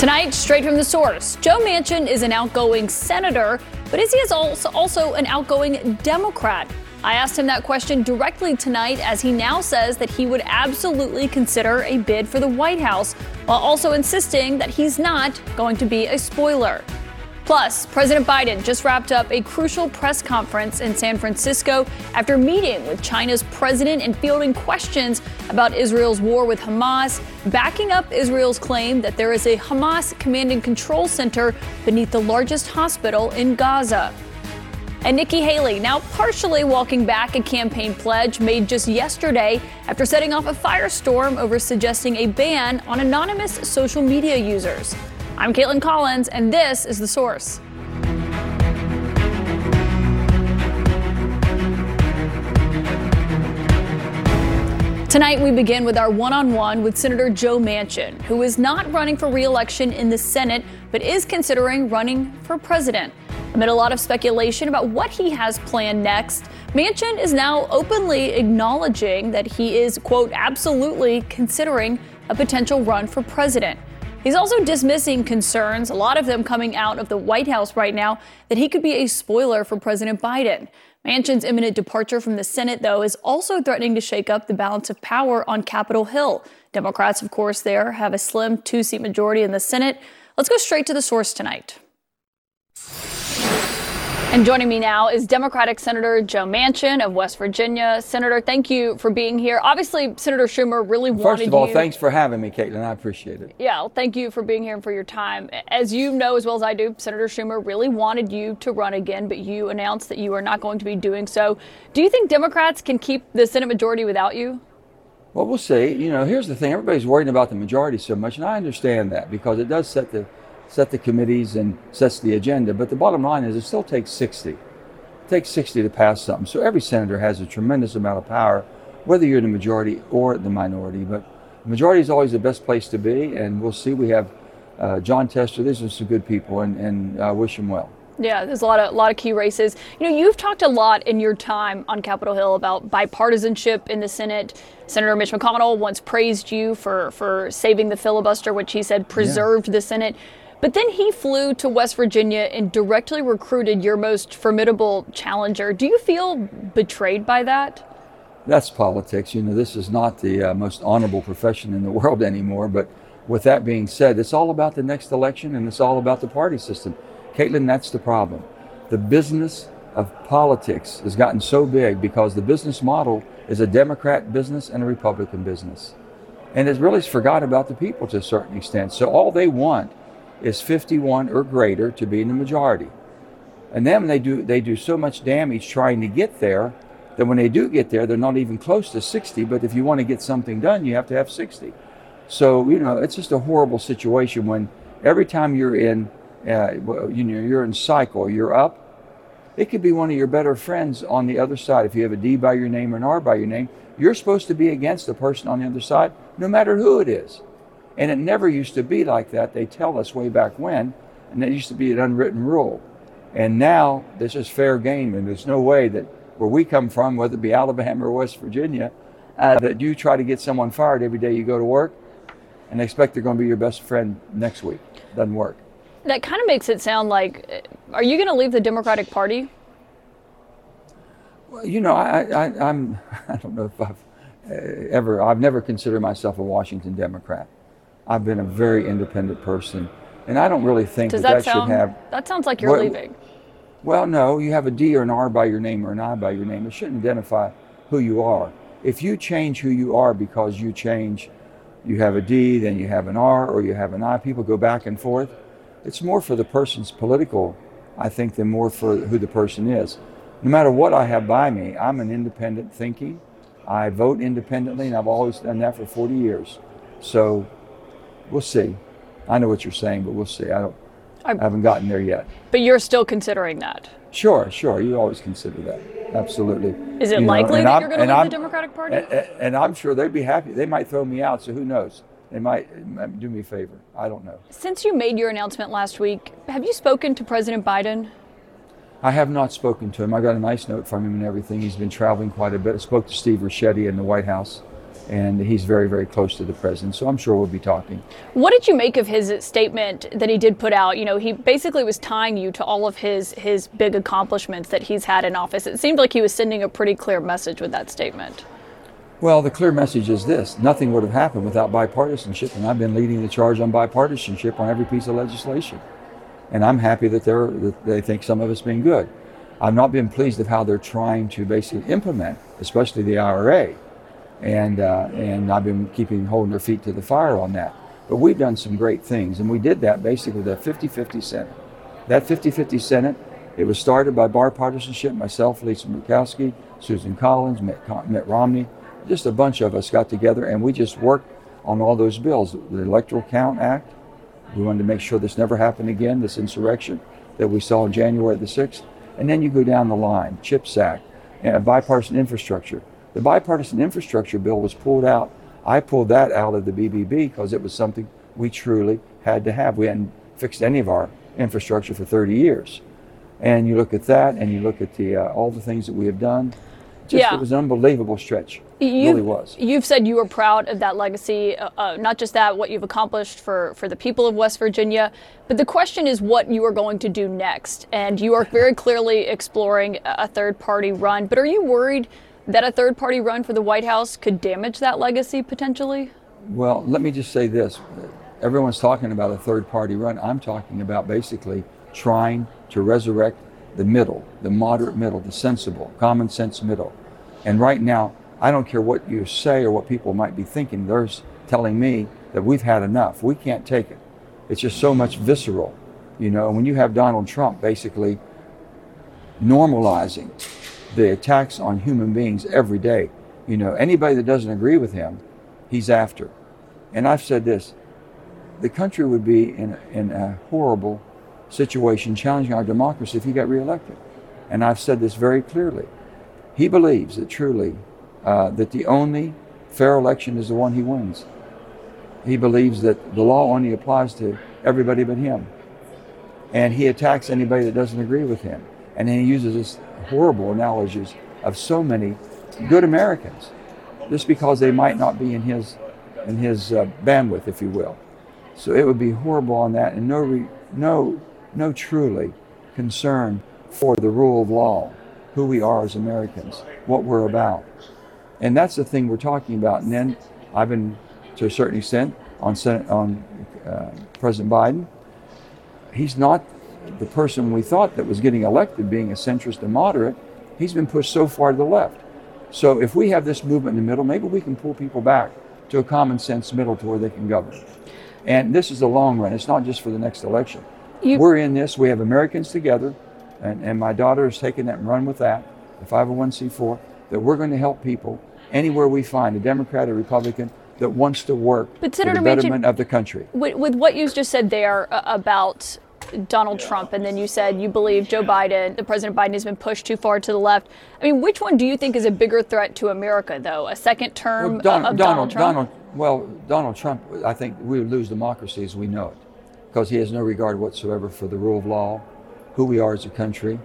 Tonight, straight from the source, Joe Manchin is an outgoing senator, but is he also, an outgoing Democrat? I asked him that question directly tonight as he now says that he would absolutely consider a bid for the White House, while also insisting that he's not going to be a spoiler. Plus, President Biden just wrapped up a crucial press conference in San Francisco after meeting with China's president and fielding questions about Israel's war with Hamas, backing up Israel's claim that there is a Hamas command and control center beneath the largest hospital in Gaza. And Nikki Haley now partially walking back a campaign pledge made just yesterday after setting off a firestorm over suggesting a ban on anonymous social media users. I'm Kaitlan Collins, and this is The Source. Tonight, we begin with our one on one with Senator Joe Manchin, who is not running for re election in the Senate, but is considering running for president. Amid a lot of speculation about what he has planned next, Manchin is now openly acknowledging that he is, quote, absolutely considering a potential run for president. He's also dismissing concerns, a lot of them coming out of the White House right now, that he could be a spoiler for President Biden. Manchin's imminent departure from the Senate, though, is also threatening to shake up the balance of power on Capitol Hill. Democrats, of course, there have a slim two seat majority in the Senate. Let's go straight to the source tonight. And joining me now is Democratic Senator Joe Manchin of West Virginia. Senator, thank you for being here. Obviously, Senator Schumer really First wanted you. First of all, thanks for having me, Kaitlan. I appreciate it. Yeah, well, thank you for being here and for your time. As you know as well as I do, Senator Schumer really wanted you to run again, but you announced that you are not going to be doing so. Do you think Democrats can keep the Senate majority without you? Well, we'll see. You know, here's the thing everybody's worrying about the majority so much, and I understand that because it does set the set the committees and sets the agenda. But the bottom line is it still takes 60. It takes 60 to pass something. So every senator has a tremendous amount of power, whether you're the majority or the minority. But the majority is always the best place to be, and we'll see. We have uh, Jon Tester. These are some good people, and, and I uh, wish them well. Yeah, there's a lot of a lot of key races. You know, you've talked a lot in your time on Capitol Hill about bipartisanship in the Senate. Senator Mitch McConnell once praised you for for saving the filibuster, which he said preserved yeah. the Senate. But then he flew to West Virginia and directly recruited your most formidable challenger. Do you feel betrayed by that? That's politics. You know, this is not the uh, most honorable profession in the world anymore. But with that being said, it's all about the next election and it's all about the party system. Kaitlan, that's the problem. The business of politics has gotten so big because the business model is a Democrat business and a Republican business. And it's really forgot about the people to a certain extent. So all they want is 51 or greater to be in the majority. And then they do they do so much damage trying to get there that when they do get there, they're not even close to 60. But if you want to get something done, you have to have 60. So you know it's just a horrible situation when every time you're in, uh, you know, you're in cycle, you're up. It could be one of your better friends on the other side. If you have a D by your name or an R by your name, you're supposed to be against the person on the other side, no matter who it is. And it never used to be like that. They tell us way back when, and it used to be an unwritten rule. And now this is fair game, and there's no way that where we come from, whether it be Alabama or West Virginia, uh, that you try to get someone fired every day you go to work and expect they're going to be your best friend next week. Doesn't work. That kind of makes it sound like, uh, are you going to leave the Democratic Party? Well, you know, I, I, I'm, I don't know if I've uh, ever, I've never considered myself a Washington Democrat. I've been a very independent person, and I don't really think that, that, that sound, should have. That sounds like you're well, leaving. Well, no, you have a D or an R by your name or an I by your name. It shouldn't identify who you are. If you change who you are because you change, you have a D, then you have an R, or you have an I. People go back and forth. It's more for the person's political, I think, than more for who the person is. No matter what I have by me, I'm an independent thinking. I vote independently, and I've always done that for 40 years. So we'll see. I know what you're saying, but we'll see. I don't. I, I haven't gotten there yet. But you're still considering that. Sure, sure. You always consider that. Absolutely. Is it you likely know, that I'm, you're going to leave I'm, the Democratic Party? And, and, I'm sure they'd be happy. They might throw me out, so who knows? They might, might do me a favor. I don't know. Since you made your announcement last week, have you spoken to President Biden? I have not spoken to him. I got a nice note from him and everything. He's been traveling quite a bit. I spoke to Steve Ricchetti in the White House and he's very, very close to the president. So I'm sure we'll be talking. What did you make of his statement that he did put out? You know, he basically was tying you to all of his his big accomplishments that he's had in office. It seemed like he was sending a pretty clear message with that statement. Well, the clear message is this nothing would have happened without bipartisanship, and I've been leading the charge on bipartisanship on every piece of legislation. And I'm happy that, they're, that they think some of it's been good. I've not been pleased of how they're trying to basically implement, especially the IRA. And, uh, and I've been keeping holding their feet to the fire on that. But we've done some great things, and we did that basically with a 50 50 Senate. That 50 50 Senate, it was started by bipartisanship myself, Lisa Murkowski, Susan Collins, Mitt, Mitt Romney, just a bunch of us got together and we just worked on all those bills. The Electoral Count Act, we wanted to make sure this never happened again, this insurrection that we saw on January the 6th. And then you go down the line, CHIPS Act, bipartisan infrastructure. The bipartisan infrastructure bill was pulled out. I pulled that out of the BBB because it was something we truly had to have. We hadn't fixed any of our infrastructure for 30 years. And you look at that, and you look at the uh, all the things that we have done. Just, Yeah. It was an unbelievable stretch. It You, really was. You've said you were proud of that legacy, uh, uh, not just that, what you've accomplished for, for the people of West Virginia, but the question is what you are going to do next. And you are very clearly exploring a third party run. But are you worried that a third party run for the White House could damage that legacy potentially? Well, let me just say this. Everyone's talking about a third party run. I'm talking about basically trying to resurrect the middle, the moderate middle, the sensible, common sense middle. And right now, I don't care what you say or what people might be thinking, they're telling me that we've had enough. We can't take it. It's just so much visceral. You know, and when you have Donald Trump basically normalizing the attacks on human beings every day, you know, anybody that doesn't agree with him, he's after. And I've said this the country would be in, in a horrible situation challenging our democracy if he got reelected. And I've said this very clearly. He believes that truly uh, that the only fair election is the one he wins. He believes that the law only applies to everybody but him. And he attacks anybody that doesn't agree with him. And he uses this horrible analogies of so many good Americans just because they might not be in his in his uh, bandwidth, if you will. So it would be horrible on that, and no, re, no, no truly concern for the rule of law, who we are as Americans, what we're about, and that's the thing we're talking about. And then I've been, to a certain extent, on Senate, on uh, President Biden. He's not the person we thought that was getting elected, being a centrist and moderate. He's been pushed so far to the left. So if we have this movement in the middle, maybe we can pull people back to a common sense middle to where they can govern. And this is the long run. It's not just for the next election. You- We're in this. We have Americans together, and, and my daughter has taken that and run with that, the 501c4, that we're going to help people anywhere we find a Democrat or Republican that wants to work But for the Senator Manchin- betterment of the country. With, with what you just said there uh, about Donald Trump, and then you said you believe Joe Biden, the President Biden, has been pushed too far to the left. I mean, which one do you think is a bigger threat to America, though? A second term Well, Don- of Donald, Trump? Donald, well, Donald Trump, I think we would lose democracy as we know it because he has no regard whatsoever for the rule of law, who we are as a country,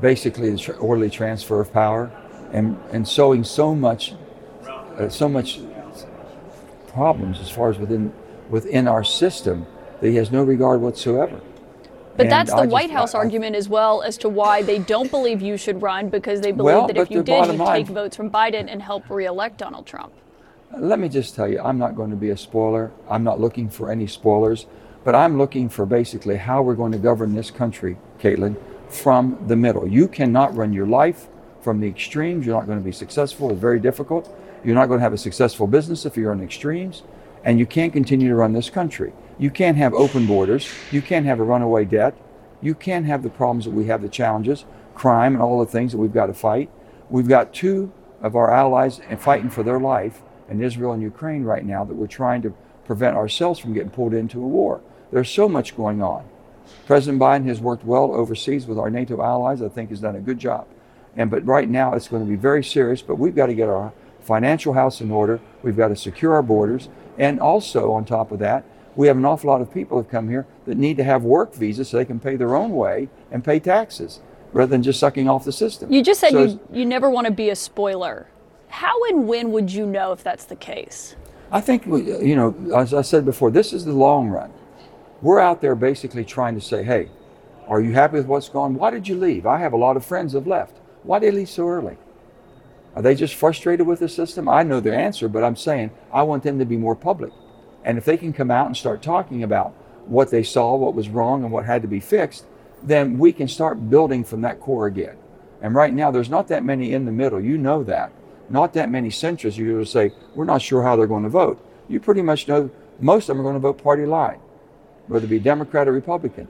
basically the tr- orderly transfer of power, and, and sowing so much, uh, so much problems as far as within, within our system that he has no regard whatsoever. But And that's the I just- White House I- I- argument as well as to why they don't believe you should run because they believe Well, that if you did, you'd line- take votes from Biden and help reelect Donald Trump. Let me just tell you, I'm not going to be a spoiler. I'm not looking for any spoilers, but I'm looking for basically how we're going to govern this country, Kaitlan, from the middle. You cannot run your life from the extremes. You're not going to be successful. It's very difficult. You're not going to have a successful business if you're on extremes. And you can't continue to run this country. You can't have open borders. You can't have a runaway debt. You can't have the problems that we have, the challenges, crime, and all the things that we've got to fight. We've got two of our allies fighting for their life in Israel and Ukraine right now that we're trying to prevent ourselves from getting pulled into a war. There's so much going on. President Biden has worked well overseas with our NATO allies. I think has done a good job. And but right now it's going to be very serious. But we've got to get our financial house in order. We've got to secure our borders, and also on top of that, we have an awful lot of people that come here that need to have work visas so they can pay their own way and pay taxes rather than just sucking off the system. You just said So you, you never want to be a spoiler. How and when would you know if that's the case? I think, uh, you know, as I said before, this is the long run. We're out there basically trying to say, hey, are you happy with what's gone? Why did you leave? I have a lot of friends have left. Why did they leave so early? Are they just frustrated with the system? I know the answer, but I'm saying I want them to be more public. And if they can come out and start talking about what they saw, what was wrong, and what had to be fixed, then we can start building from that core again. And right now, there's not that many in the middle. You know that. Not that many centrists you will say, we're not sure how they're going to vote. You pretty much know most of them are going to vote party line, whether it be Democrat or Republican.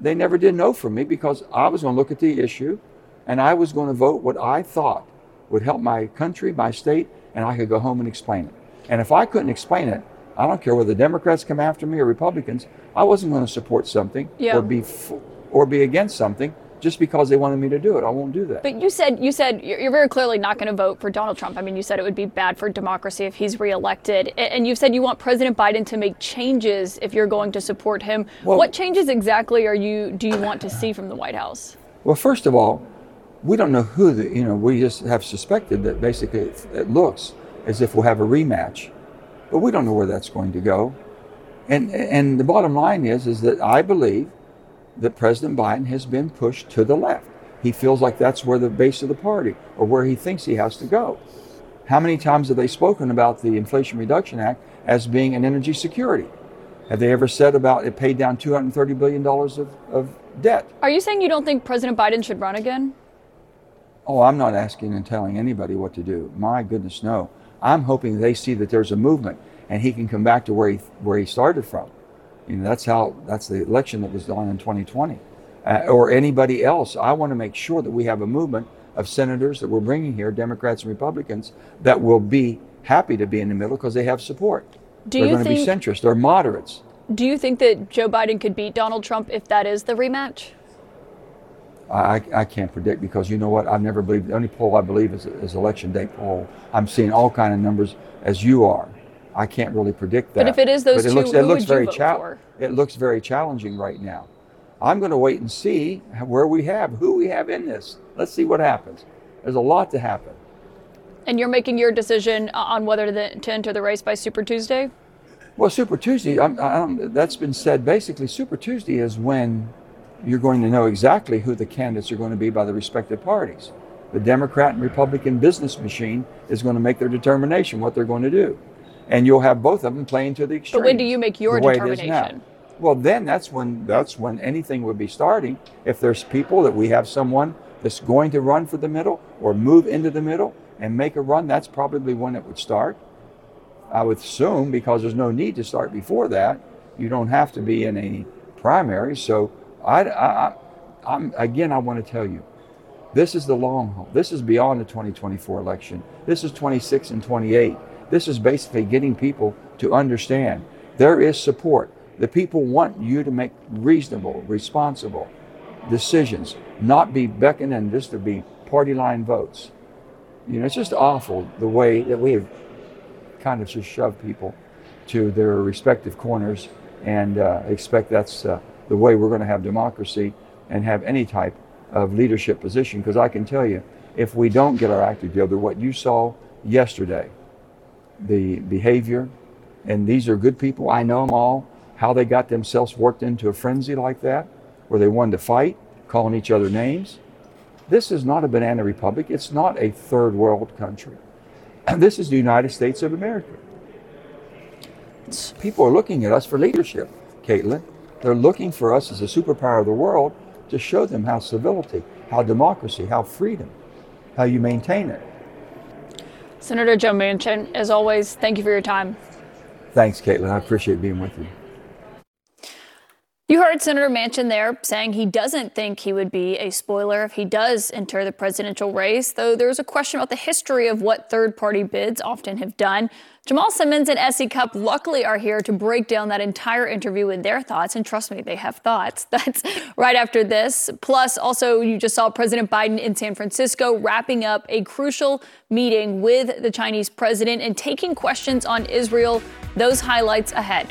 They never did know from me because I was going to look at the issue and I was going to vote what I thought would help my country, my state, and I could go home and explain it. And if I couldn't explain it, I don't care whether Democrats come after me or Republicans. I wasn't going to support something yeah. or be f- or be against something just because they wanted me to do it. I won't do that. But you said you said you're very clearly not going to vote for Donald Trump. I mean, you said it would be bad for democracy if he's reelected, and you said you want President Biden to make changes if you're going to support him. Well, what changes exactly are you do you want to see from the White House? Well, first of all, we don't know who the, you know, we just have suspected that basically it, it looks as if we'll have a rematch, but we don't know where that's going to go. And, and the bottom line is, is that I believe that President Biden has been pushed to the left. He feels like that's where the base of the party or where he thinks he has to go. How many times have they spoken about the Inflation Reduction Act as being an energy security? Have they ever said about it paid down $230 billion of, of debt? Are you saying you don't think President Biden should run again? Oh, I'm not asking and telling anybody what to do. My goodness, no. I'm hoping they see that there's a movement and he can come back to where he where he started from. You know, that's how that's the election that was done in 2020, uh, or anybody else. I want to make sure that we have a movement of senators that we're bringing here, Democrats and Republicans, that will be happy to be in the middle because they have support. Do They're going to be centrist. They're moderates. Do you think that Joe Biden could beat Donald Trump if that is the rematch? I, I can't predict because you know what? I've never believed. The only poll I believe is, is election day poll. I'm seeing all kind of numbers as you are. I can't really predict that. But if it is those but it two, looks, it looks very cha-? It looks very challenging right now. I'm going to wait and see where we have, who we have in this. Let's see what happens. There's a lot to happen. And you're making your decision on whether to, to enter the race by Super Tuesday? Well, Super Tuesday, I'm, I'm, that's been said. Basically, Super Tuesday is when you're going to know exactly who the candidates are going to be by the respective parties. The Democrat and Republican business machine is going to make their determination what they're going to do. And you'll have both of them playing to the extreme. But when do you make your determination? Well, then that's when that's when anything would be starting. If there's people that we have someone that's going to run for the middle or move into the middle and make a run, that's probably when it would start. I would assume because there's no need to start before that. You don't have to be in a primary, so I, I, I'm, again, I want to tell you, this is the long haul. This is beyond the 2024 election. This is 26 and 28. This is basically getting people to understand there is support. The people want you to make reasonable, responsible decisions, not be beckoning just to be party line votes. You know, it's just awful the way that we have kind of just shoved people to their respective corners and uh, expect that's uh, the way we're going to have democracy and have any type of leadership position. Because I can tell you, if we don't get our act together, what you saw yesterday, the behavior, and these are good people, I know them all, how they got themselves worked into a frenzy like that, where they wanted to fight, calling each other names. This is not a banana republic. It's not a third world country. This is the United States of America. People are looking at us for leadership, Kaitlan. They're looking for us as a superpower of the world to show them how civility, how democracy, how freedom, how you maintain it. Senator Joe Manchin, as always, thank you for your time. Thanks, Kaitlan. I appreciate being with you. You heard Senator Manchin there saying he doesn't think he would be a spoiler if he does enter the presidential race, though there's a question about the history of what third party bids often have done. Jamal Simmons and S.E. Cupp luckily are here to break down that entire interview with their thoughts. And trust me, they have thoughts. That's right after this. Plus, also, you just saw President Biden in San Francisco wrapping up a crucial meeting with the Chinese president and taking questions on Israel. Those highlights ahead.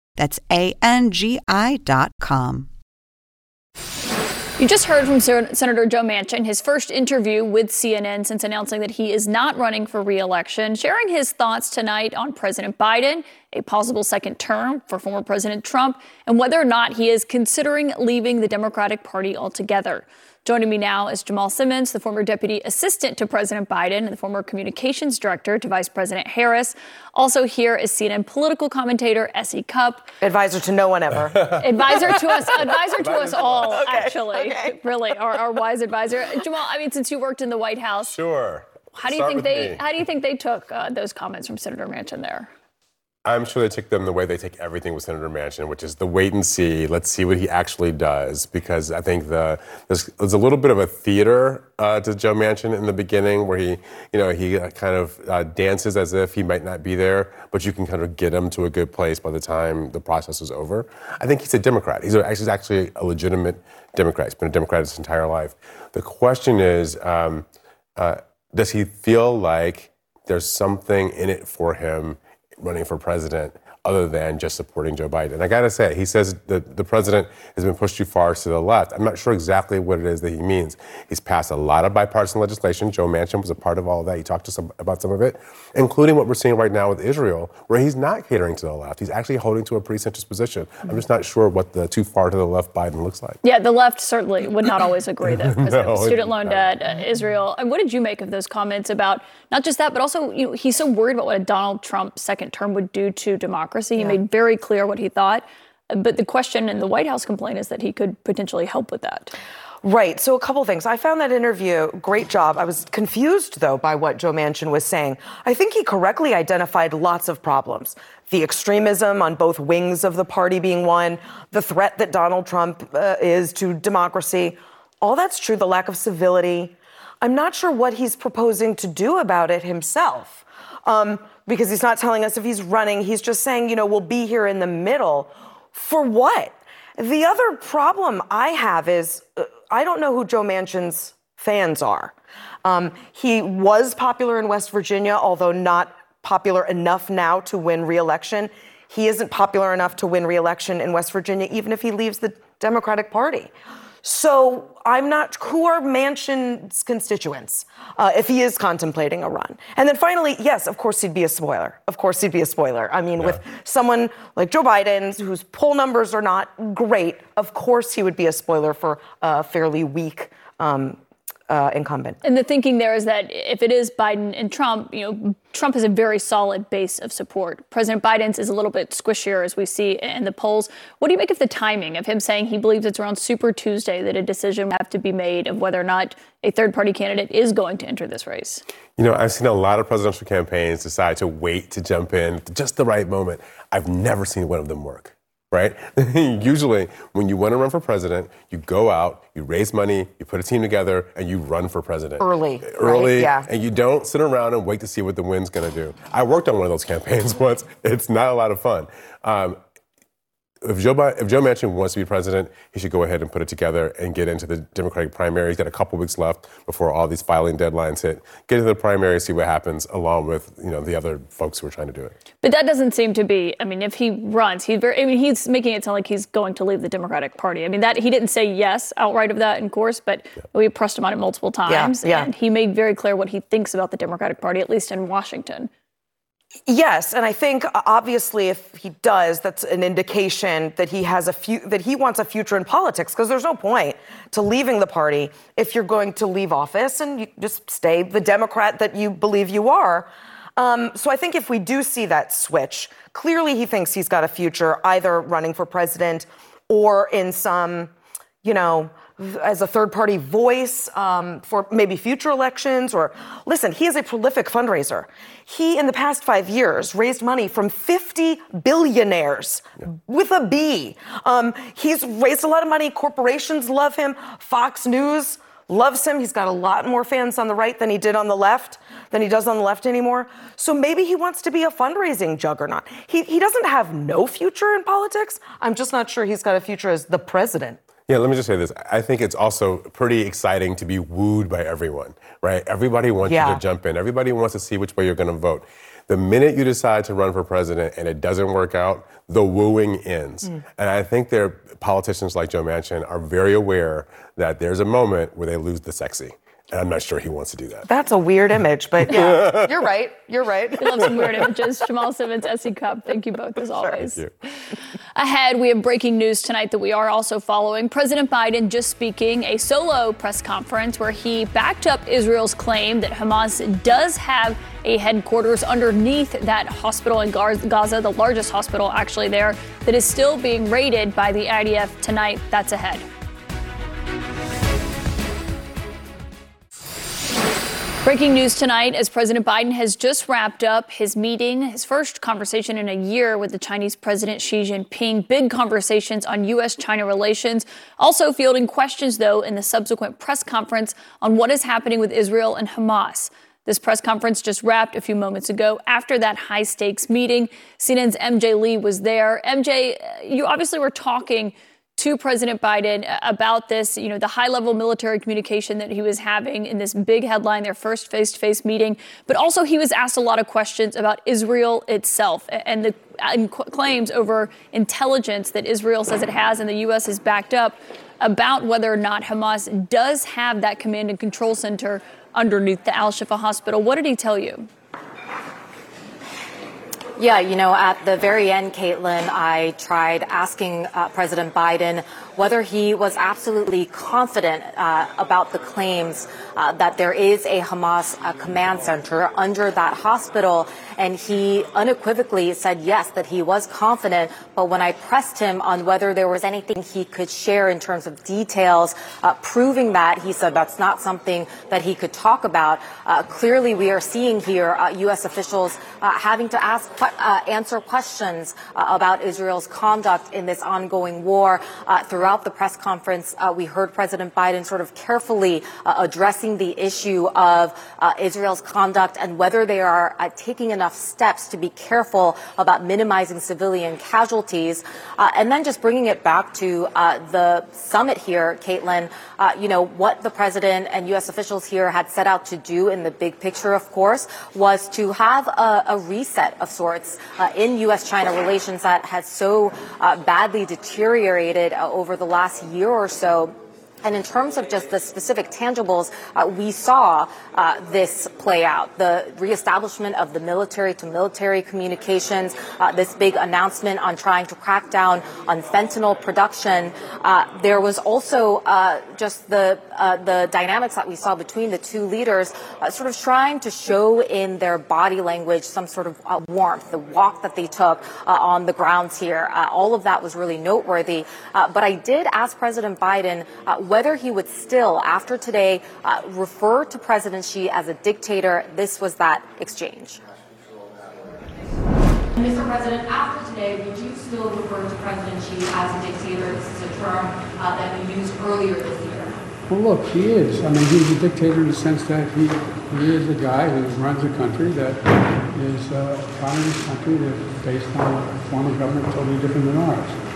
That's A-N-G-I dot com. You just heard from Senator Joe Manchin, his first interview with CNN since announcing that he is not running for reelection, sharing his thoughts tonight on President Biden, a possible second term for former President Trump, and whether or not he is considering leaving the Democratic Party altogether. Joining me now is Jamal Simmons, the former deputy assistant to President Biden and the former communications director to Vice President Harris. Also here is CNN political commentator S.E. Cupp. Advisor to no one ever. advisor to us, advisor to us all, okay, actually. Okay. Really, our, our wise advisor. Jamal, I mean, since you worked in the White House. Sure. How do you think they me. how do you think they took uh, those comments from Senator Manchin there? I'm sure they took them the way they take everything with Senator Manchin, which is the wait and see. Let's see what he actually does, because I think the there's, there's a little bit of a theater uh, to Joe Manchin in the beginning, where he, you know, he uh, kind of uh, dances as if he might not be there, but you can kind of get him to a good place by the time the process is over. I think he's a Democrat. He's, a, he's actually a legitimate Democrat. He's been a Democrat his entire life. The question is, um, uh, does he feel like there's something in it for him? Running for president other than just supporting Joe Biden. And I got to say, he says that the president has been pushed too far to the left. I'm not sure exactly what it is that he means. He's passed a lot of bipartisan legislation. Joe Manchin was a part of all of that. He talked to some, about some of it, including what we're seeing right now with Israel, where he's not catering to the left. He's actually holding to a pretty centrist position. I'm just not sure what the too far to the left Biden looks like. Yeah, the left certainly would not always agree that no, student loan debt, uh, Israel. And what did you make of those comments about not just that, but also you know, he's so worried about what a Donald Trump second term would do to democracy. He yeah. made very clear what he thought. But the question in the White House complaint is that he could potentially help with that. Right. So, a couple things. I found that interview, great job. I was confused, though, by what Joe Manchin was saying. I think he correctly identified lots of problems the extremism on both wings of the party being one, the threat that Donald Trump uh, is to democracy. All that's true, the lack of civility. I'm not sure what he's proposing to do about it himself um, because he's not telling us if he's running. He's just saying, you know, we'll be here in the middle. For what? The other problem I have is uh, I don't know who Joe Manchin's fans are. Um, he was popular in West Virginia, although not popular enough now to win re-election. He isn't popular enough to win re-election in West Virginia, even if he leaves the Democratic Party. So I'm not, who are Manchin's constituents uh, if he is contemplating a run? And then finally, yes, of course he'd be a spoiler. Of course he'd be a spoiler. I mean, yeah. with someone like Joe Biden, whose poll numbers are not great, of course he would be a spoiler for a fairly weak um, uh, incumbent. And the thinking there is that if it is Biden and Trump, you know, Trump has a very solid base of support. President Biden's is a little bit squishier, as we see in the polls. What do you make of the timing of him saying he believes it's around Super Tuesday that a decision will have to be made of whether or not a third party candidate is going to enter this race? You know, I've seen a lot of presidential campaigns decide to wait to jump in at just the right moment. I've never seen one of them work right? Usually, when you want to run for president, you go out, you raise money, you put a team together, and you run for president. Early. Early. Right? Yeah. And you don't sit around and wait to see what the wind's going to do. I worked on one of those campaigns once. It's not a lot of fun. Um, if Joe, if Joe Manchin wants to be president, he should go ahead and put it together and get into the Democratic primary. He's got a couple weeks left before all these filing deadlines hit. Get into the primary, see what happens, along with you know the other folks who are trying to do it. But that doesn't seem to be. I mean, if he runs, he's very. I mean, he's making it sound like he's going to leave the Democratic Party. I mean, that he didn't say yes outright of that, in course, but yeah. we pressed him on it multiple times, yeah, yeah. and he made very clear what he thinks about the Democratic Party, at least in Washington. Yes, and I think uh, obviously if he does, that's an indication that he has a few that he wants a future in politics because there's no point to leaving the party if you're going to leave office and you just stay the Democrat that you believe you are. Um, so I think if we do see that switch, clearly he thinks he's got a future either running for president or in some, you know, as a third party voice um, for maybe future elections or listen he is a prolific fundraiser he in the past five years raised money from 50 billionaires yeah. with a b um, he's raised a lot of money corporations love him fox news loves him. He's got a lot more fans on the right than he did on the left, than he does on the left anymore. So maybe he wants to be a fundraising juggernaut. He, he doesn't have no future in politics. I'm just not sure he's got a future as the president. Yeah, let me just say this. I think it's also pretty exciting to be wooed by everyone, right? Everybody wants yeah. you to jump in. Everybody wants to see which way you're going to vote. The minute you decide to run for president and it doesn't work out, the wooing ends. Mm. And I think there politicians like Joe Manchin are very aware that there's a moment where they lose the sexy. And I'm not sure he wants to do that. That's a weird image, but yeah, you're right. You're right. We love some weird images. Jamal Simmons, SE Cupp, thank you both as always. Thank you. Ahead, we have breaking news tonight that we are also following. President Biden just speaking a solo press conference where he backed up Israel's claim that Hamas does have a headquarters underneath that hospital in Gaza, the largest hospital actually there, that is still being raided by the IDF tonight. That's ahead. Breaking news tonight as President Biden has just wrapped up his meeting, his first conversation in a year with the Chinese President Xi Jinping. Big conversations on U.S. China relations. Also fielding questions, though, in the subsequent press conference on what is happening with Israel and Hamas. This press conference just wrapped a few moments ago after that high stakes meeting. CNN's MJ Lee was there. MJ, you obviously were talking to President Biden about this, you know, the high level military communication that he was having in this big headline, their first face to face meeting. But also, he was asked a lot of questions about Israel itself and the and claims over intelligence that Israel says it has and the U.S. has backed up about whether or not Hamas does have that command and control center underneath the Al Shifa hospital. What did he tell you? Yeah, you know, at the very end, Kaitlan, I tried asking uh, President Biden whether he was absolutely confident uh, about the claims uh, that there is a Hamas uh, command center under that hospital. And he unequivocally said yes, that he was confident. But when I pressed him on whether there was anything he could share in terms of details uh, proving that, he said that's not something that he could talk about. Uh, clearly, we are seeing here U.S. officials having to ask uh, answer questions uh, about Israel's conduct in this ongoing war. Uh, throughout the press conference, uh, we heard President Biden sort of carefully uh, addressing the issue of uh, Israel's conduct and whether they are taking enough steps to be careful about minimizing civilian casualties. and then just bringing it back to the summit here, Kaitlan, you know, what the president and U.S. officials here had set out to do in the big picture, of course, was to have a, a reset of sorts uh, in U.S. China relations that has so uh, badly deteriorated uh, over the last year or so. And in terms of just the specific tangibles, uh, we saw uh, this play out. The reestablishment of the military to military communications, uh, this big announcement on trying to crack down on fentanyl production. Uh, there was also uh, just the uh, the dynamics that we saw between the two leaders, sort of trying to show in their body language some sort of warmth. The walk that they took on the grounds here, all of that was really noteworthy. but I did ask President Biden whether he would still, after today, uh, refer to President Xi as a dictator. This was that exchange. Mr. President, after today, would you still refer to President Xi as a dictator? This is a term uh, that you used earlier this year. Well, look, he is. I mean, he's a dictator in the sense that he, he is a guy who runs a country that is uh, a communist country that's based on a form of government totally different than ours.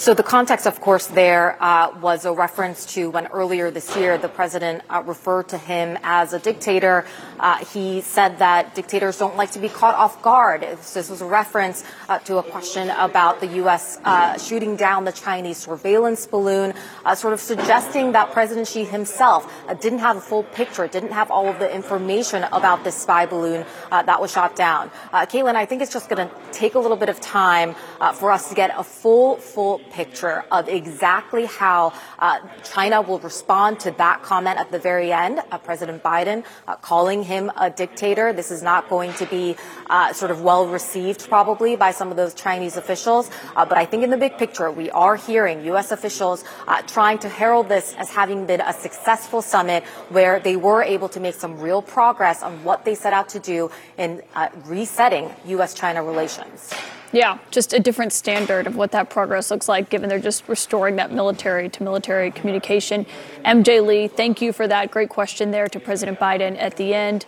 So the context, of course, there uh, was a reference to when earlier this year the president uh, referred to him as a dictator. Uh, he said that dictators don't like to be caught off guard. This was a reference uh, to a question about the U.S. Uh, shooting down the Chinese surveillance balloon, uh, sort of suggesting that President Xi himself didn't have a full picture, didn't have all of the information about this spy balloon that was shot down. Kaitlan, I think it's just going to take a little bit of time for us to get a full, full picture of exactly how uh, China will respond to that comment at the very end. Uh, President Biden uh, calling him a dictator. This is not going to be uh, sort of well received probably by some of those Chinese officials. Uh, but I think in the big picture, we are hearing U.S. officials uh, trying to herald this as having been a successful summit where they were able to make some real progress on what they set out to do in resetting U.S. China relations. Yeah, just a different standard of what that progress looks like, given they're just restoring that military to military communication. MJ Lee, thank you for that great question there to President Biden at the end.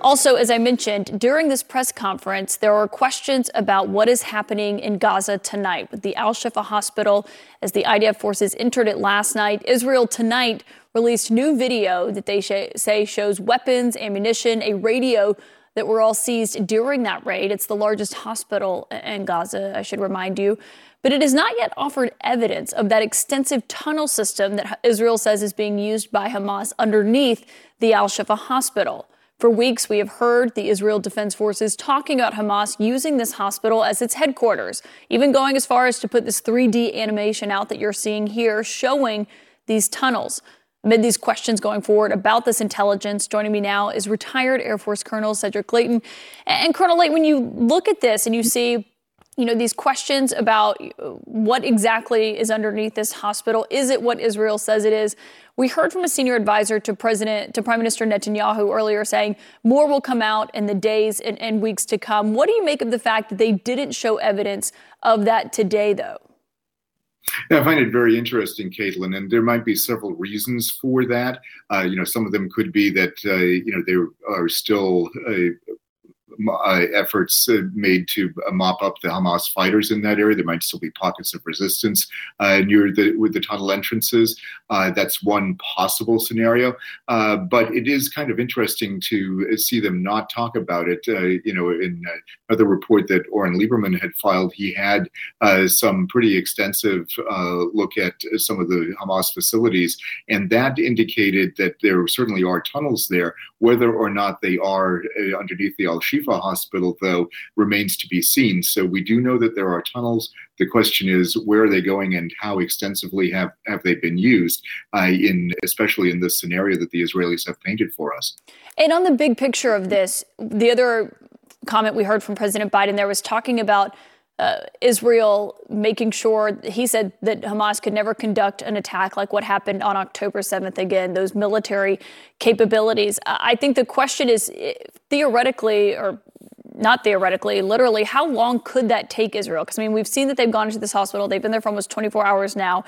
Also, as I mentioned, during this press conference, there were questions about what is happening in Gaza tonight with the Al Shifa hospital as the IDF forces entered it last night. Israel tonight released new video that they sh- say shows weapons, ammunition, a radio that were all seized during that raid. It's the largest hospital in Gaza, I should remind you. But it has not yet offered evidence of that extensive tunnel system that Israel says is being used by Hamas underneath the Al Shifa hospital. For weeks, we have heard the Israel Defense Forces talking about Hamas using this hospital as its headquarters, even going as far as to put this 3D animation out that you're seeing here showing these tunnels. Amid these questions going forward about this intelligence, joining me now is retired Air Force Colonel Cedric Leighton. And Colonel Leighton, when you look at this and you see you know these questions about uh, what exactly is underneath this hospital is it what israel says it is? We heard from a senior advisor to president to prime minister netanyahu earlier saying more will come out in the days and, and weeks to come. What do you make of the fact that they didn't show evidence of that today though yeah, I find it very interesting, Kaitlan, and there might be several reasons for that. Uh, you know, some of them could be that uh, you know there are still uh, uh, efforts uh, made to uh, mop up the Hamas fighters in that area. There might still be pockets of resistance uh, near the with the tunnel entrances. That's one possible scenario. But it is kind of interesting to see them not talk about it. you know, in another report that Oren Liebermann had filed, he had some pretty extensive look at some of the Hamas facilities, and that indicated that there certainly are tunnels there. Whether or not they are underneath the Al Shifa Hospital, though, remains to be seen. So we do know that there are tunnels. The question is, where are they going, and how extensively have have they been used? Uh, in especially in this scenario that the Israelis have painted for us. And on the big picture of this, the other comment we heard from President Biden there was talking about uh, Israel making sure he said that Hamas could never conduct an attack like what happened on October 7th again, those military capabilities. I think the question is theoretically, or not theoretically, literally, how long could that take Israel? Because I mean, we've seen that they've gone into this hospital, they've been there for almost 24 hours now.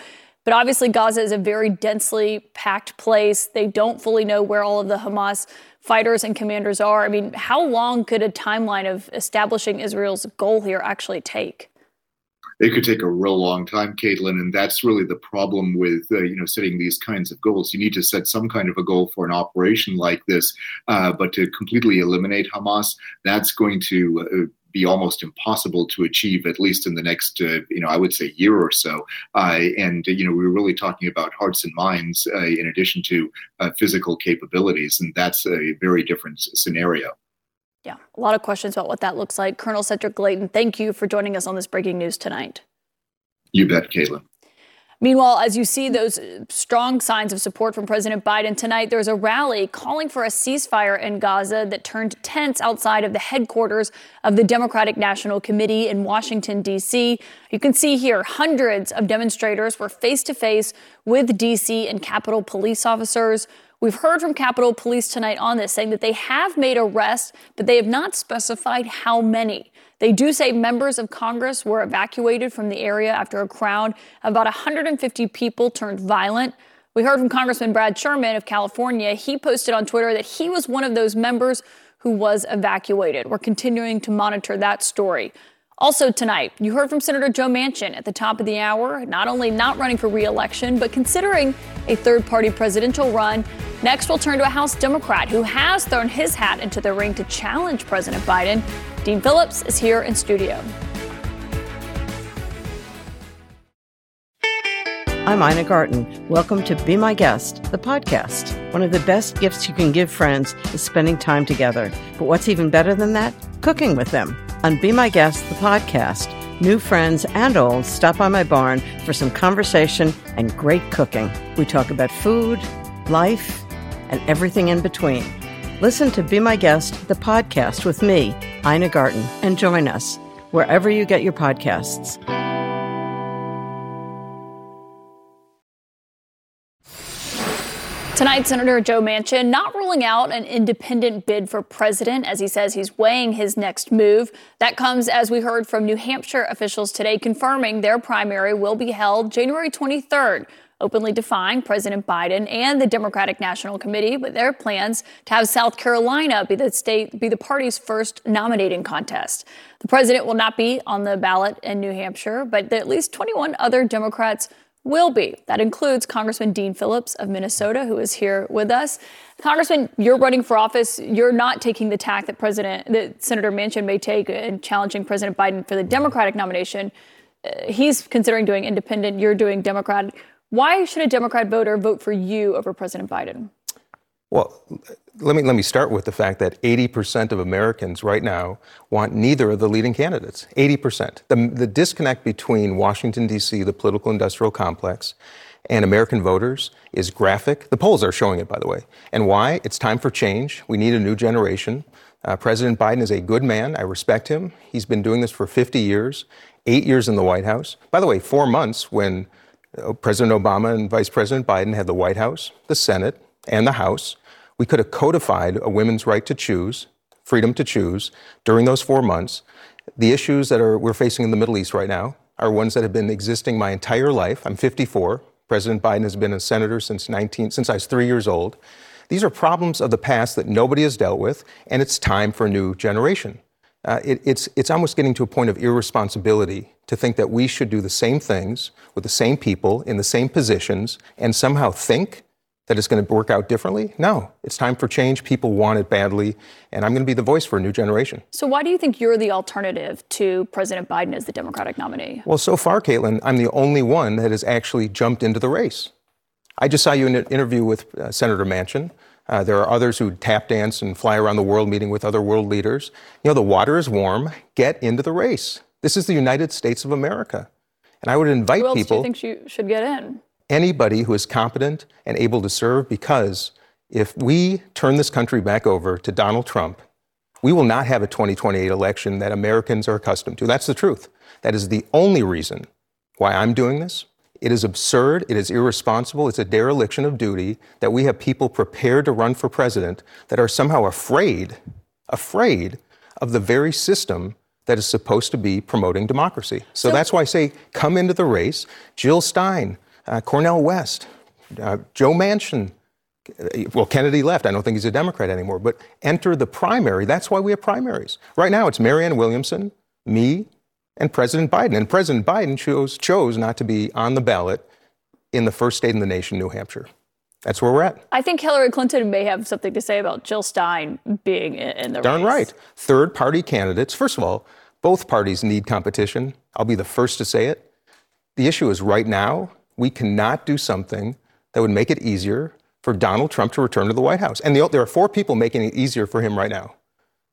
But obviously, Gaza is a very densely packed place. They don't fully know where all of the Hamas fighters and commanders are. I mean, how long could a timeline of establishing Israel's goal here actually take? It could take a real long time, Kaitlan, and that's really the problem with uh, you know setting these kinds of goals. You need to set some kind of a goal for an operation like this, uh, but to completely eliminate Hamas, that's going to uh, be almost impossible to achieve, at least in the next, uh, you know, I would say year or so. Uh, and you know, we are really talking about hearts and minds uh, in addition to uh, physical capabilities, and that's a very different scenario. Yeah, a lot of questions about what that looks like. Colonel Cedric Leighton, thank you for joining us on this breaking news tonight. You bet, Kaitlan. Meanwhile, as you see those uh, strong signs of support from President Biden tonight, there's a rally calling for a ceasefire in Gaza that turned tense outside of the headquarters of the Democratic National Committee in Washington, D.C. You can see here hundreds of demonstrators were face to face with D.C. and Capitol police officers. We've heard from Capitol Police tonight on this, saying that they have made arrests, but they have not specified how many. They do say members of Congress were evacuated from the area after a crowd of about 150 people turned violent. We heard from Congressman Brad Sherman of California. He posted on Twitter that he was one of those members who was evacuated. We're continuing to monitor that story. Also tonight, you heard from Senator Joe Manchin at the top of the hour, not only not running for re-election, but considering a third-party presidential run. Next, we'll turn to a House Democrat who has thrown his hat into the ring to challenge President Biden. Dean Phillips is here in studio. I'm Ina Garten. Welcome to Be My Guest, the podcast. One of the best gifts you can give friends is spending time together. But what's even better than that? Cooking with them. On Be My Guest, the podcast, new friends and old stop by my barn for some conversation and great cooking. We talk about food, life, and everything in between. Listen to Be My Guest, the podcast with me, Ina Garten, and join us wherever you get your podcasts. Tonight, Senator Joe Manchin not ruling out an independent bid for president as he says he's weighing his next move. That comes as we heard from New Hampshire officials today confirming their primary will be held January 23rd, openly defying President Biden and the Democratic National Committee with their plans to have South Carolina be the state be the party's first nominating contest. The president will not be on the ballot in New Hampshire, but at least 21 other Democrats will be. That includes Congressman Dean Phillips of Minnesota, who is here with us. Congressman, you're running for office. You're not taking the tack that President, that Senator Manchin may take in challenging President Biden for the Democratic nomination. Uh, he's considering doing independent. You're doing Democrat. Why should a Democrat voter vote for you over President Biden? Well, let me let me start with the fact that 80% of Americans right now want neither of the leading candidates. 80%. The, the disconnect between Washington D.C., the political industrial complex, and American voters is graphic. The polls are showing it, by the way. And why? It's time for change. We need a new generation. Uh, President Biden is a good man. I respect him. He's been doing this for 50 years, eight years in the White House. By the way, four months when President Obama and Vice President Biden had the White House, the Senate, and the House, we could have codified a women's right to choose, freedom to choose, during those four months. The issues that are, we're facing in the Middle East right now are ones that have been existing my entire life. I'm 54. President Biden has been a senator since 19, since I was three years old. These are problems of the past that nobody has dealt with, and it's time for a new generation. Uh, it, it's, it's almost getting to a point of irresponsibility to think that we should do the same things with the same people in the same positions and somehow think that it's going to work out differently? No. It's time for change. People want it badly, and I'm going to be the voice for a new generation. So, why do you think you're the alternative to President Biden as the Democratic nominee? Well, so far, Kaitlan, I'm the only one that has actually jumped into the race. I just saw you in an interview with uh, Senator Manchin. Uh, there are others who tap dance and fly around the world meeting with other world leaders. You know, the water is warm. Get into the race. This is the United States of America. And I would invite Who else people. Do you think you should get in? anybody who is competent and able to serve because if we turn this country back over to Donald Trump, we will not have a 2028 election that Americans are accustomed to. That's the truth. That is the only reason why I'm doing this. It is absurd. It is irresponsible. It's a dereliction of duty that we have people prepared to run for president that are somehow afraid, afraid of the very system that is supposed to be promoting democracy. So, so that's why I say come into the race. Jill Stein, uh, Cornel West, uh, Joe Manchin. Uh, well, Kennedy left. I don't think he's a Democrat anymore. But enter the primary. That's why we have primaries. Right now, it's Marianne Williamson, me, and President Biden. And President Biden chose, chose not to be on the ballot in the first state in the nation, New Hampshire. That's where we're at. I think Hillary Clinton may have something to say about Jill Stein being in the Darn race. right. Third party candidates. First of all, both parties need competition. I'll be the first to say it. The issue is right now, we cannot do something that would make it easier for Donald Trump to return to the White House. And the, there are four people making it easier for him right now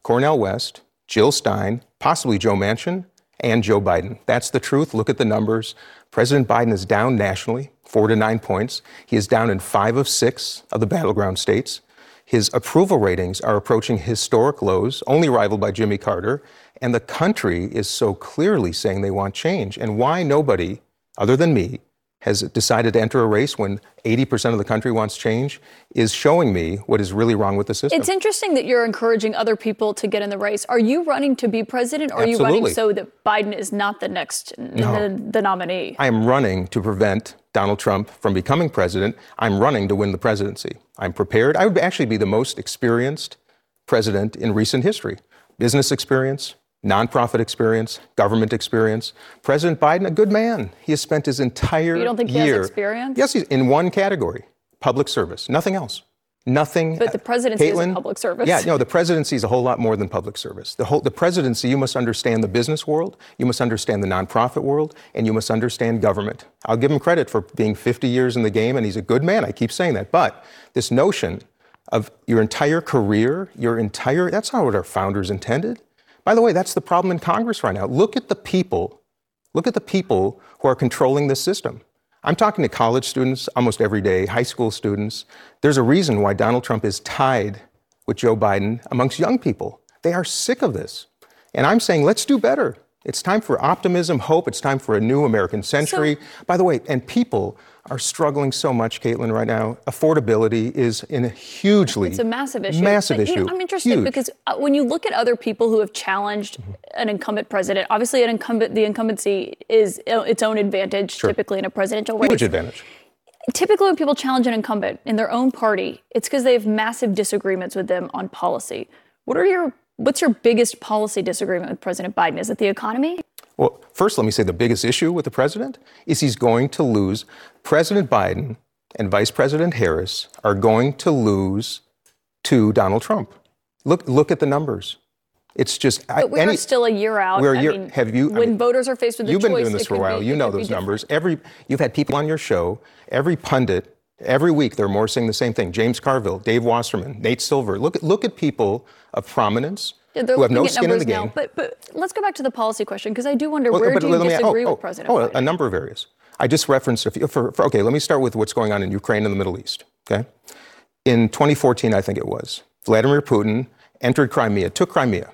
Cornel West, Jill Stein, possibly Joe Manchin, and Joe Biden. That's the truth. Look at the numbers. President Biden is down nationally, four to nine points. He is down in five of six of the battleground states. His approval ratings are approaching historic lows, only rivaled by Jimmy Carter. And the country is so clearly saying they want change. And why nobody, other than me, has decided to enter a race when 80% of the country wants change is showing me what is really wrong with the system. It's interesting that you're encouraging other people to get in the race. Are you running to be president or Absolutely. are you running so that Biden is not the next no. the, the nominee? I am running to prevent Donald Trump from becoming president. I'm running to win the presidency. I'm prepared. I would actually be the most experienced president in recent history. Business experience, nonprofit experience, government experience. President Biden, a good man. He has spent his entire You don't think year, he has experience? Yes, he's in one category, public service, nothing else. Nothing. But the presidency Kaitlan, is public service. Yeah, no, the presidency is a whole lot more than public service. The whole, the presidency, you must understand the business world, you must understand the nonprofit world, and you must understand government. I'll give him credit for being 50 years in the game, and he's a good man. I keep saying that. But this notion of your entire career, your entire, that's not what our founders intended. By the way, that's the problem in Congress right now. Look at the people, look at the people who are controlling this system. I'm talking to college students almost every day, high school students. There's a reason why Donald Trump is tied with Joe Biden amongst young people. They are sick of this. And I'm saying, let's do better. It's time for optimism, hope. It's time for a new American century. So, By the way, and people are struggling so much, Kaitlan, right now. Affordability is in a hugely it's a massive issue. Massive but, issue. You know, I'm interested Huge. because uh, when you look at other people who have challenged mm-hmm. an incumbent president, obviously an incumbent, the incumbency is uh, its own advantage, sure. typically in a presidential race. Huge advantage. Typically, when people challenge an incumbent in their own party, it's because they have massive disagreements with them on policy. What are your What's your biggest policy disagreement with President Biden? Is it the economy? Well, first, let me say the biggest issue with the president is he's going to lose. President Biden and Vice President Harris are going to lose to Donald Trump. Look, look at the numbers. It's just. But we're still a year out. We're a year. Mean, have you? When I mean, voters are faced with the you've choice, been doing this for a while. Be, you know those numbers. Every you've had people on your show. Every pundit Every week, they're more saying the same thing. James Carville, Dave Wasserman, Nate Silver. Look at, look at people of prominence yeah, who have no skin in the game. Now, but, but let's go back to the policy question, because I do wonder well, where do you disagree oh, with oh, President oh, Biden? Oh, a number of areas. I just referenced a few. For, for, okay, let me start with what's going on in Ukraine and the Middle East. Okay, in 2014, I think it was Vladimir Putin entered Crimea, took Crimea,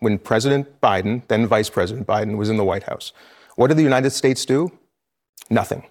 when President Biden, then Vice President Biden, was in the White House. What did the United States do? Nothing.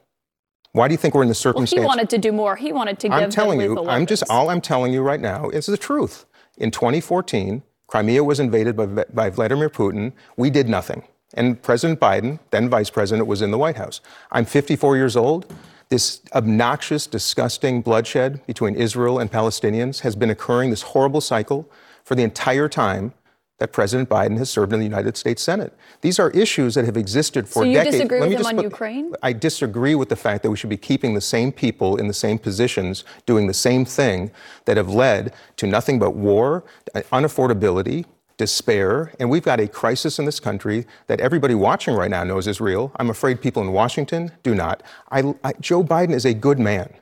Why do you think we're in the circumstance? Well, he wanted to do more. He wanted to give. I'm telling you. I'm just all I'm telling you right now is the truth. In 2014, Crimea was invaded by, by Vladimir Putin. We did nothing, and President Biden, then Vice President, was in the White House. I'm 54 years old. This obnoxious, disgusting bloodshed between Israel and Palestinians has been occurring. This horrible cycle for the entire time that President Biden has served in the United States Senate. These are issues that have existed for decades. so you decades. disagree Let with him on put, Ukraine? I disagree with the fact that we should be keeping the same people in the same positions doing the same thing that have led to nothing but war, unaffordability, despair, and we've got a crisis in this country that everybody watching right now knows is real. I'm afraid people in Washington do not. I, I, Joe Biden is a good man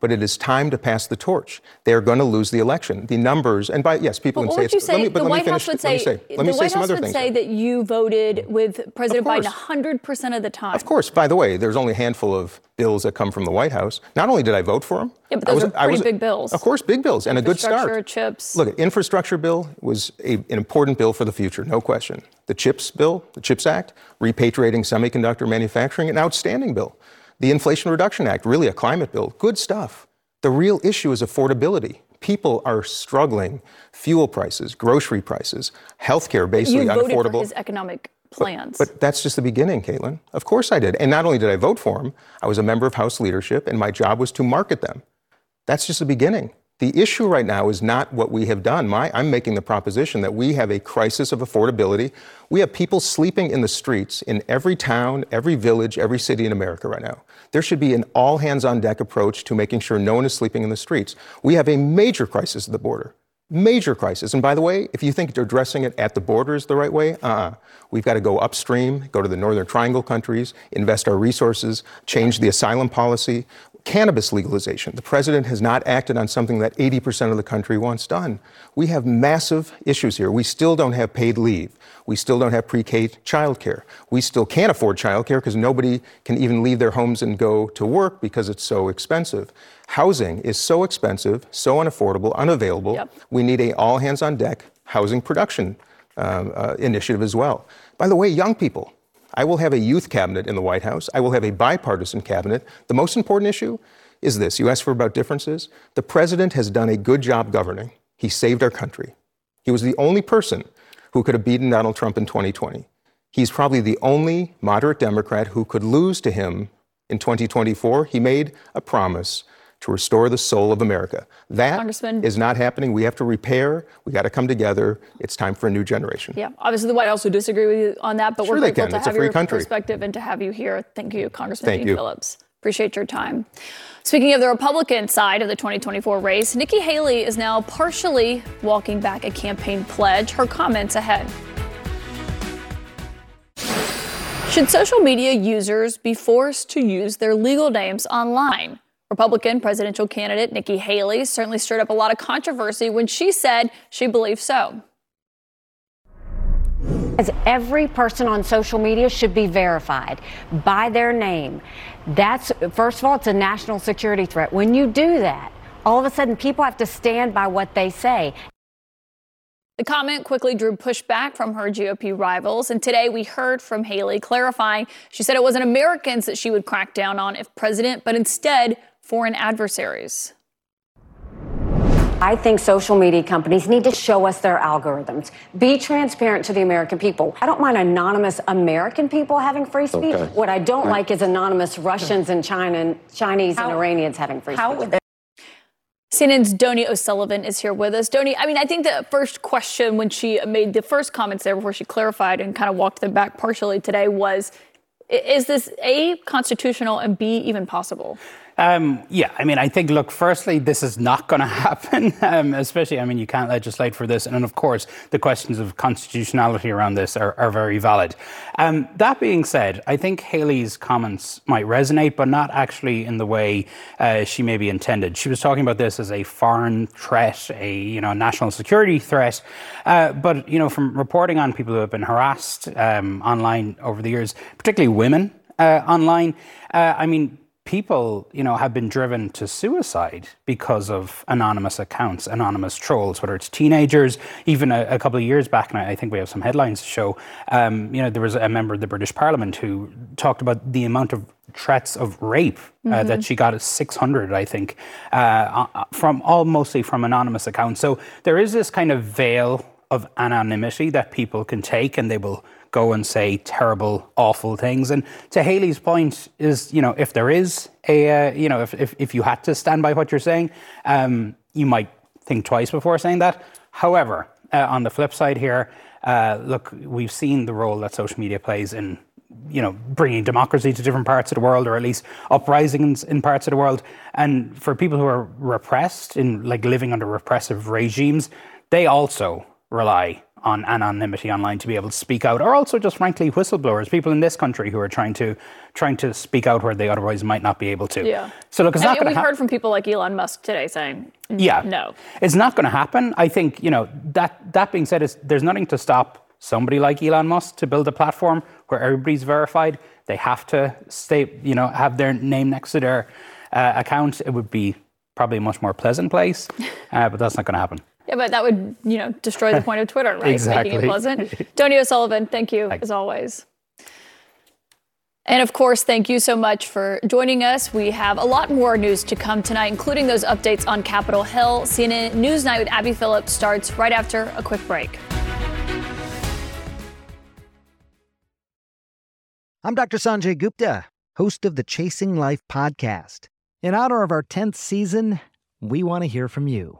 but it is time to pass the torch. They're going to lose the election. The numbers, and by yes, people but can say it's. Say, let me, but the let White me finish. House would let say, me say, the White House would say that you voted with President Biden 100 percent of the time. Of course. By the way, there's only a handful of bills that come from the White House. Not only did I vote for them, yeah, but those was, are pretty was, big bills. Of course, big bills and a good start. Chips. Look, infrastructure bill was a, an important bill for the future, no question. The CHIPS bill, the CHIPS Act, repatriating semiconductor manufacturing, an outstanding bill. The Inflation Reduction Act, really a climate bill, good stuff. The real issue is affordability. People are struggling. Fuel prices, grocery prices, healthcare basically you voted unaffordable. For his economic plans. But, but, that's just the beginning, Kaitlan. Of course I did. And not only did I vote for him, I was a member of House leadership, and my job was to market them. That's just the beginning. The issue right now is not what we have done. My, I'm making the proposition that we have a crisis of affordability. We have people sleeping in the streets in every town, every village, every city in America right now. There should be an all hands on deck approach to making sure no one is sleeping in the streets. We have a major crisis at the border. Major crisis. And by the way, if you think addressing it at the border is the right way, uh uh-uh. We've got to go upstream, go to the Northern Triangle countries, invest our resources, change the asylum policy cannabis legalization. The president has not acted on something that 80% of the country wants done. We have massive issues here. We still don't have paid leave. We still don't have pre K childcare. We still can't afford childcare because nobody can even leave their homes and go to work because it's so expensive. Housing is so expensive, so unaffordable, unavailable. Yep. We need a all hands on deck housing production um, uh, initiative as well. By the way, young people, I will have a youth cabinet in the White House. I will have a bipartisan cabinet. The most important issue is this you asked for about differences. The president has done a good job governing. He saved our country. He was the only person who could have beaten Donald Trump in 2020. He's probably the only moderate Democrat who could lose to him in 2024. He made a promise to restore the soul of America. That is not happening. We have to repair. We got to come together. It's time for a new generation. Yeah, obviously the White House would disagree with you on that, but sure we're grateful to it's have your country. perspective and to have you here. Thank you, Congressman Thank Dean you. Phillips. Appreciate your time. Speaking of the Republican side of the 2024 race, Nikki Haley is now partially walking back a campaign pledge. Her comments ahead. Should social media users be forced to use their legal names online? Republican presidential candidate Nikki Haley certainly stirred up a lot of controversy when she said she believed so. As every person on social media should be verified by their name. That's, first of all, it's a national security threat. When you do that, all of a sudden people have to stand by what they say. The comment quickly drew pushback from her GOP rivals, and today we heard from Haley clarifying she said it wasn't Americans that she would crack down on if president, but instead foreign adversaries. I think social media companies need to show us their algorithms. Be transparent to the American people. I don't mind anonymous American people having free speech. Okay. What I don't right. like is anonymous Russians and China, Chinese how, and Iranians having free how speech. CNN's Donie O'Sullivan is here with us. Donie, I mean, I think the first question when she made the first comments there before she clarified and kind of walked them back partially today was is this A, constitutional, and B, even possible? Um, yeah, I mean, I think, look, firstly, this is not going to happen, um, especially, I mean, you can't legislate for this. And of course, the questions of constitutionality around this are, are very valid. Um, that being said, I think Haley's comments might resonate, but not actually in the way uh, she maybe intended. She was talking about this as a foreign threat, a, you know, national security threat. Uh, but, you know, from reporting on people who have been harassed um, online over the years, particularly women uh, online, uh, I mean, people, you know, have been driven to suicide because of anonymous accounts, anonymous trolls, whether it's teenagers, even a, a couple of years back, and I, I, think we have some headlines to show, um, you know, there was a member of the British Parliament who talked about the amount of threats of rape uh, mm-hmm. that she got at 600, I think, uh, uh, from all mostly from anonymous accounts. So there is this kind of veil of anonymity that people can take and they will go and say terrible, awful things. And to Haley's point is, you know, if there is a, uh, you know, if, if, if, you had to stand by what you're saying, um, you might think twice before saying that. However, uh, on the flip side here, uh, look, we've seen the role that social media plays in you know, bringing democracy to different parts of the world, or at least uprisings in parts of the world. And for people who are repressed, in like living under repressive regimes, they also rely on anonymity online to be able to speak out, or also just frankly whistleblowers, people in this country who are trying to trying to speak out where they otherwise might not be able to. Yeah. So look, it's not going to. We've heard from people like Elon Musk today saying, "Yeah, no, it's not going to happen." I think you know that. That being said, is there's nothing to stop somebody like Elon Musk to build a platform where everybody's verified. They have to stay, you know, have their name next to their uh, account. It would be probably a much more pleasant place, uh, but that's not going to happen. Yeah, but that would, you know, destroy the point of Twitter, right? exactly. Making it pleasant. Donie O'Sullivan, thank you Thanks. as always. And of course, thank you so much for joining us. We have a lot more news to come tonight, including those updates on Capitol Hill. CNN Newsnight with Abby Phillips starts right after a quick break. I'm Dr. Sanjay Gupta, host of the Chasing Life podcast. In honor of our 10th season, we want to hear from you.